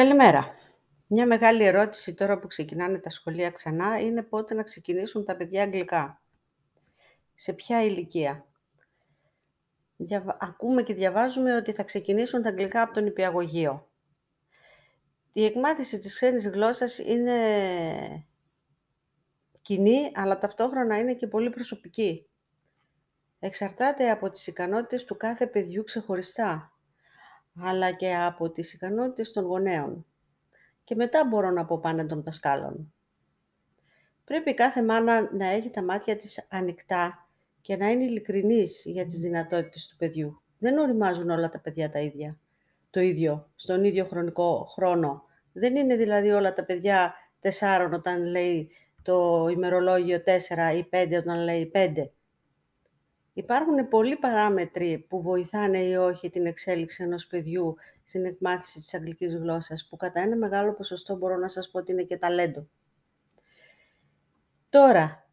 Καλημέρα. Μια μεγάλη ερώτηση τώρα που ξεκινάνε τα σχολεία ξανά είναι πότε να ξεκινήσουν τα παιδιά αγγλικά. Σε ποια ηλικία. Ακούμε και διαβάζουμε ότι θα ξεκινήσουν τα αγγλικά από τον υπηαγωγείο. Η εκμάθηση της ξένης γλώσσας είναι κοινή, αλλά ταυτόχρονα είναι και πολύ προσωπική. Εξαρτάται από τις ικανότητες του κάθε παιδιού ξεχωριστά, αλλά και από τις ικανότητες των γονέων. Και μετά μπορώ να πω πάνε των δασκάλων. Πρέπει κάθε μάνα να έχει τα μάτια της ανοιχτά και να είναι ειλικρινής για τις δυνατότητες του παιδιού. Δεν οριμάζουν όλα τα παιδιά τα ίδια. Το ίδιο, στον ίδιο χρονικό χρόνο. Δεν είναι δηλαδή όλα τα παιδιά τεσσάρων όταν λέει το ημερολόγιο 4 ή 5 όταν λέει 5. Υπάρχουν πολλοί παράμετροι που βοηθάνε ή όχι την εξέλιξη ενός παιδιού στην εκμάθηση της αγγλικής γλώσσας, που κατά ένα μεγάλο ποσοστό μπορώ να σας πω ότι είναι και ταλέντο. Τώρα,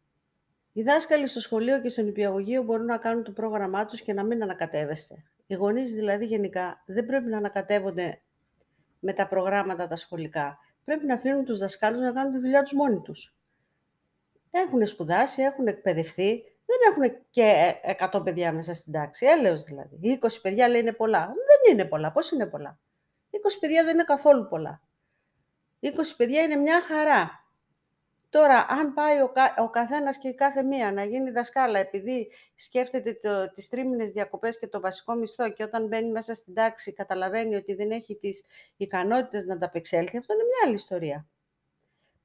οι δάσκαλοι στο σχολείο και στον υπηαγωγείο μπορούν να κάνουν το πρόγραμμά τους και να μην ανακατεύεστε. Οι γονείς δηλαδή γενικά δεν πρέπει να ανακατεύονται με τα προγράμματα τα σχολικά. Πρέπει να αφήνουν τους δασκάλους να κάνουν τη δουλειά τους μόνοι τους. Έχουν σπουδάσει, έχουν εκπαιδευτεί, δεν έχουν και 100 παιδιά μέσα στην τάξη. Έλεος δηλαδή. 20 παιδιά λέει είναι πολλά. Δεν είναι πολλά. Πώς είναι πολλά; 20 παιδιά δεν είναι καθόλου πολλά. 20 παιδιά είναι μια χαρά. Τώρα, αν πάει ο, κα, ο καθένας και η κάθε μία να γίνει δασκάλα επειδή σκέφτεται το, τις τρίμηνες διακοπές και το βασικό μισθό και όταν μπαίνει μέσα στην τάξη καταλαβαίνει ότι δεν έχει τις ικανότητες να ανταπεξέλθει, αυτό είναι μια άλλη ιστορία.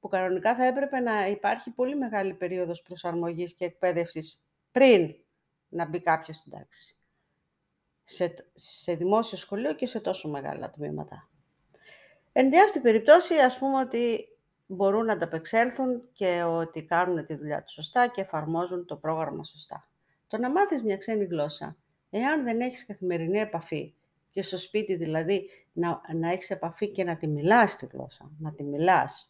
Που κανονικά θα έπρεπε να υπάρχει πολύ μεγάλη περίοδος προσαρμογής και εκπαίδευσης πριν να μπει κάποιος στην τάξη. Σε, σε δημόσιο σχολείο και σε τόσο μεγάλα τμήματα. Εν τη αυτή περιπτώσει, ας πούμε ότι μπορούν να ανταπεξέλθουν και ότι κάνουν τη δουλειά τους σωστά και εφαρμόζουν το πρόγραμμα σωστά. Το να μάθεις μια ξένη γλώσσα, εάν δεν έχεις καθημερινή επαφή και στο σπίτι δηλαδή να, να έχεις επαφή και να τη μιλάς τη γλώσσα, να τη μιλάς,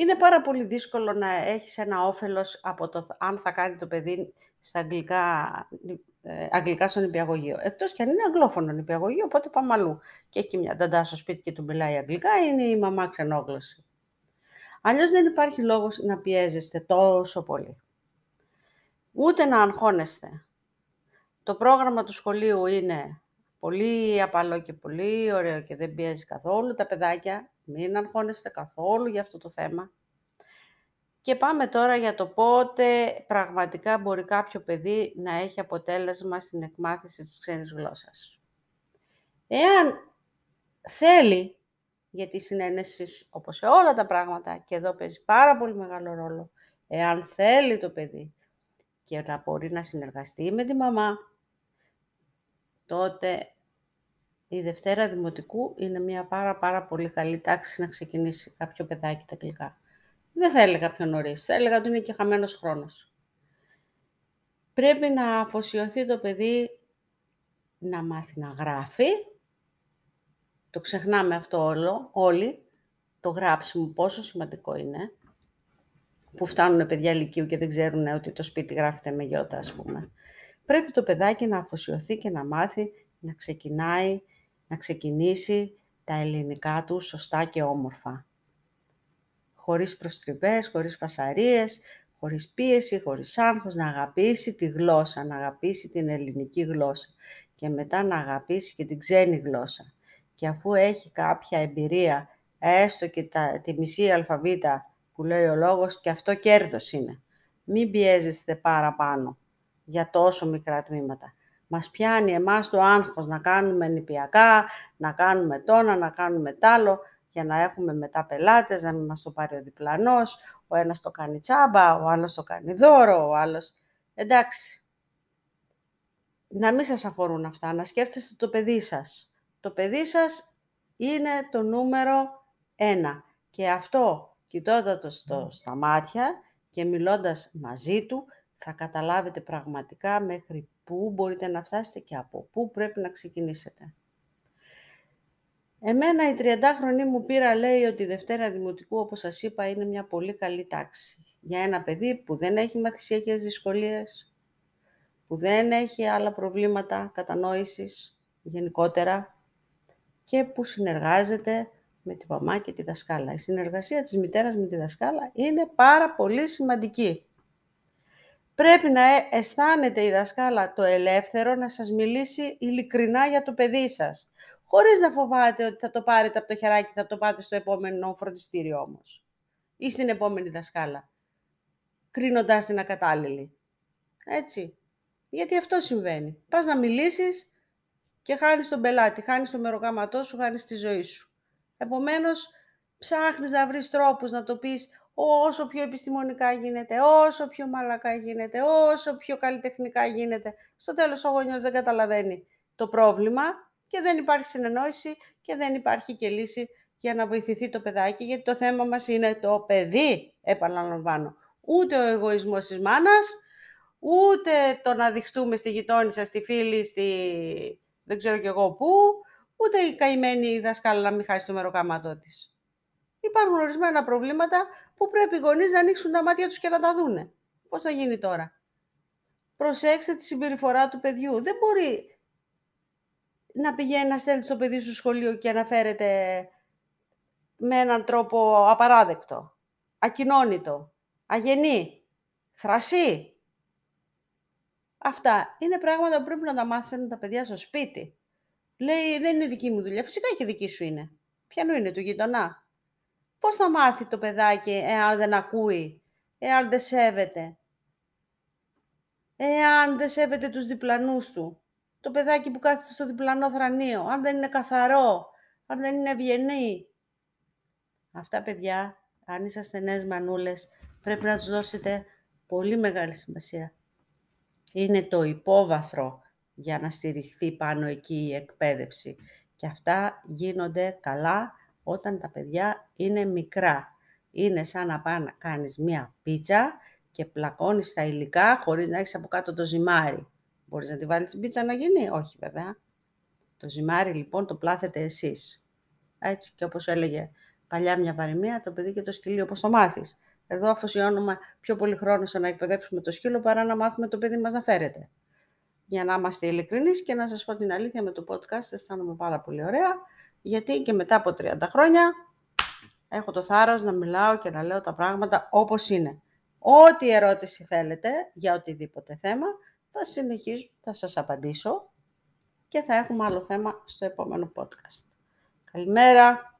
είναι πάρα πολύ δύσκολο να έχεις ένα όφελος από το αν θα κάνει το παιδί στα αγγλικά ε, αγγλικά στον νηπιαγωγείο. Εκτός και αν είναι αγγλόφωνο νηπιαγωγείο, οπότε πάμε αλλού. Και έχει μια νταντά στο σπίτι και του μιλάει αγγλικά, είναι η μαμά ξενόγλωση. Αλλιώς δεν υπάρχει λόγος να πιέζεστε τόσο πολύ. Ούτε να αγχώνεστε. Το πρόγραμμα του σχολείου είναι πολύ απαλό και πολύ ωραίο και δεν πιέζει καθόλου τα παιδάκια. Μην αγχώνεστε καθόλου για αυτό το θέμα. Και πάμε τώρα για το πότε πραγματικά μπορεί κάποιο παιδί να έχει αποτέλεσμα στην εκμάθηση της ξένης γλώσσας. Εάν θέλει, γιατί συνένεση όπως σε όλα τα πράγματα, και εδώ παίζει πάρα πολύ μεγάλο ρόλο, εάν θέλει το παιδί και να μπορεί να συνεργαστεί με τη μαμά, τότε η Δευτέρα Δημοτικού είναι μια πάρα πάρα πολύ καλή τάξη να ξεκινήσει κάποιο παιδάκι τα αγγλικά. Δεν θα έλεγα πιο νωρίς. Θα έλεγα ότι είναι και χαμένος χρόνος. Πρέπει να αφοσιωθεί το παιδί να μάθει να γράφει. Το ξεχνάμε αυτό όλο, όλοι. Το γράψιμο πόσο σημαντικό είναι. Που φτάνουν παιδιά ηλικίου και δεν ξέρουν ότι το σπίτι γράφεται με γιώτα, ας πούμε. Πρέπει το παιδάκι να αφοσιωθεί και να μάθει να ξεκινάει, να ξεκινήσει τα ελληνικά τους σωστά και όμορφα χωρίς προστριβές, χωρίς φασαρίες, χωρίς πίεση, χωρίς άγχος, να αγαπήσει τη γλώσσα, να αγαπήσει την ελληνική γλώσσα και μετά να αγαπήσει και την ξένη γλώσσα. Και αφού έχει κάποια εμπειρία, έστω και τα, τη μισή αλφαβήτα που λέει ο λόγος, και αυτό κέρδος είναι. Μην πιέζεστε παραπάνω για τόσο μικρά τμήματα. Μας πιάνει εμάς το άγχος να κάνουμε νηπιακά, να κάνουμε τόνα, να κάνουμε τάλο για να έχουμε μετά πελάτες, να μην μας το πάρει ο διπλανός, ο ένας το κάνει τσάμπα, ο άλλος το κάνει δώρο, ο άλλος... Εντάξει, να μην σας αφορούν αυτά, να σκέφτεστε το παιδί σας. Το παιδί σας είναι το νούμερο ένα. Και αυτό, κοιτώντας το στα μάτια και μιλώντας μαζί του, θα καταλάβετε πραγματικά μέχρι πού μπορείτε να φτάσετε και από πού πρέπει να ξεκινήσετε. Εμένα η 30χρονη μου πήρα λέει ότι η Δευτέρα Δημοτικού, όπως σας είπα, είναι μια πολύ καλή τάξη. Για ένα παιδί που δεν έχει μαθησιακές δυσκολίες, που δεν έχει άλλα προβλήματα κατανόησης γενικότερα και που συνεργάζεται με τη μαμά και τη δασκάλα. Η συνεργασία της μητέρας με τη δασκάλα είναι πάρα πολύ σημαντική. Πρέπει να ε, αισθάνεται η δασκάλα το ελεύθερο να σας μιλήσει ειλικρινά για το παιδί σας. Χωρίς να φοβάται ότι θα το πάρετε από το χεράκι, θα το πάτε στο επόμενο φροντιστήριο όμως. Ή στην επόμενη δασκάλα. Κρίνοντας την ακατάλληλη. Έτσι. Γιατί αυτό συμβαίνει. Πας να μιλήσεις και χάνεις τον πελάτη, χάνεις το μεροκάματό σου, χάνεις τη ζωή σου. Επομένως, ψάχνεις να βρεις τρόπους να το πεις όσο πιο επιστημονικά γίνεται, όσο πιο μαλακά γίνεται, όσο πιο καλλιτεχνικά γίνεται. Στο τέλος ο γονιός δεν καταλαβαίνει το πρόβλημα και δεν υπάρχει συνεννόηση και δεν υπάρχει και λύση για να βοηθηθεί το παιδάκι, γιατί το θέμα μας είναι το παιδί, επαναλαμβάνω. Ούτε ο εγωισμός της μάνας, ούτε το να δειχτούμε στη γειτόνισσα, στη φίλη, στη δεν ξέρω κι εγώ πού, ούτε η καημένη δασκάλα να μην χάσει το μεροκάματό της. Υπάρχουν ορισμένα προβλήματα που πρέπει οι γονείς να ανοίξουν τα μάτια τους και να τα δούνε. Πώς θα γίνει τώρα; Προσέξτε τη συμπεριφορά του παιδιού. Δεν μπορεί να πηγαίνει να στέλνει το παιδί στο σχολείο και να φέρεται με έναν τρόπο απαράδεκτο, ακοινώνητο, αγενή, θρασί. Αυτά είναι πράγματα που πρέπει να τα μάθουν τα παιδιά στο σπίτι. Λέει, δεν είναι δική μου δουλειά. Φυσικά και δική σου είναι. Ποιανού είναι του γειτονά; Πώς θα μάθει το παιδάκι εάν δεν ακούει, εάν δεν σέβεται, εάν δεν σέβεται τους διπλανούς του; Το παιδάκι που κάθεται στο διπλανό θρανείο, αν δεν είναι καθαρό, αν δεν είναι ευγενή; Αυτά παιδιά, αν είσαστε νέες μανούλες, πρέπει να τους δώσετε πολύ μεγάλη σημασία. Είναι το υπόβαθρο για να στηριχθεί πάνω εκεί η εκπαίδευση. Και αυτά γίνονται καλά όταν τα παιδιά είναι μικρά. Είναι σαν να πάει να κάνεις μία πίτσα και πλακώνεις τα υλικά χωρίς να έχεις από κάτω το ζυμάρι. Μπορείς να τη βάλεις την πίτσα να γίνει; Όχι βέβαια. Το ζυμάρι λοιπόν το πλάθετε εσείς. Έτσι και όπως έλεγε παλιά μια παροιμία, το παιδί και το σκυλί όπως το μάθεις. Εδώ αφοσιώνουμε πιο πολύ χρόνο στο να εκπαιδεύσουμε το σκύλο παρά να μάθουμε το παιδί μας να φέρεται. Για να είμαστε ειλικρινείς και να σας πω την αλήθεια με το podcast αισθάνομαι πάρα πολύ ωραία, γιατί και μετά από 30 χρόνια έχω το θάρρος να μιλάω και να λέω τα πράγματα όπως είναι. Ό,τι ερώτηση θέλετε για οτιδήποτε θέμα, θα συνεχίσω, θα σας απαντήσω και θα έχουμε άλλο θέμα στο επόμενο podcast. Καλημέρα!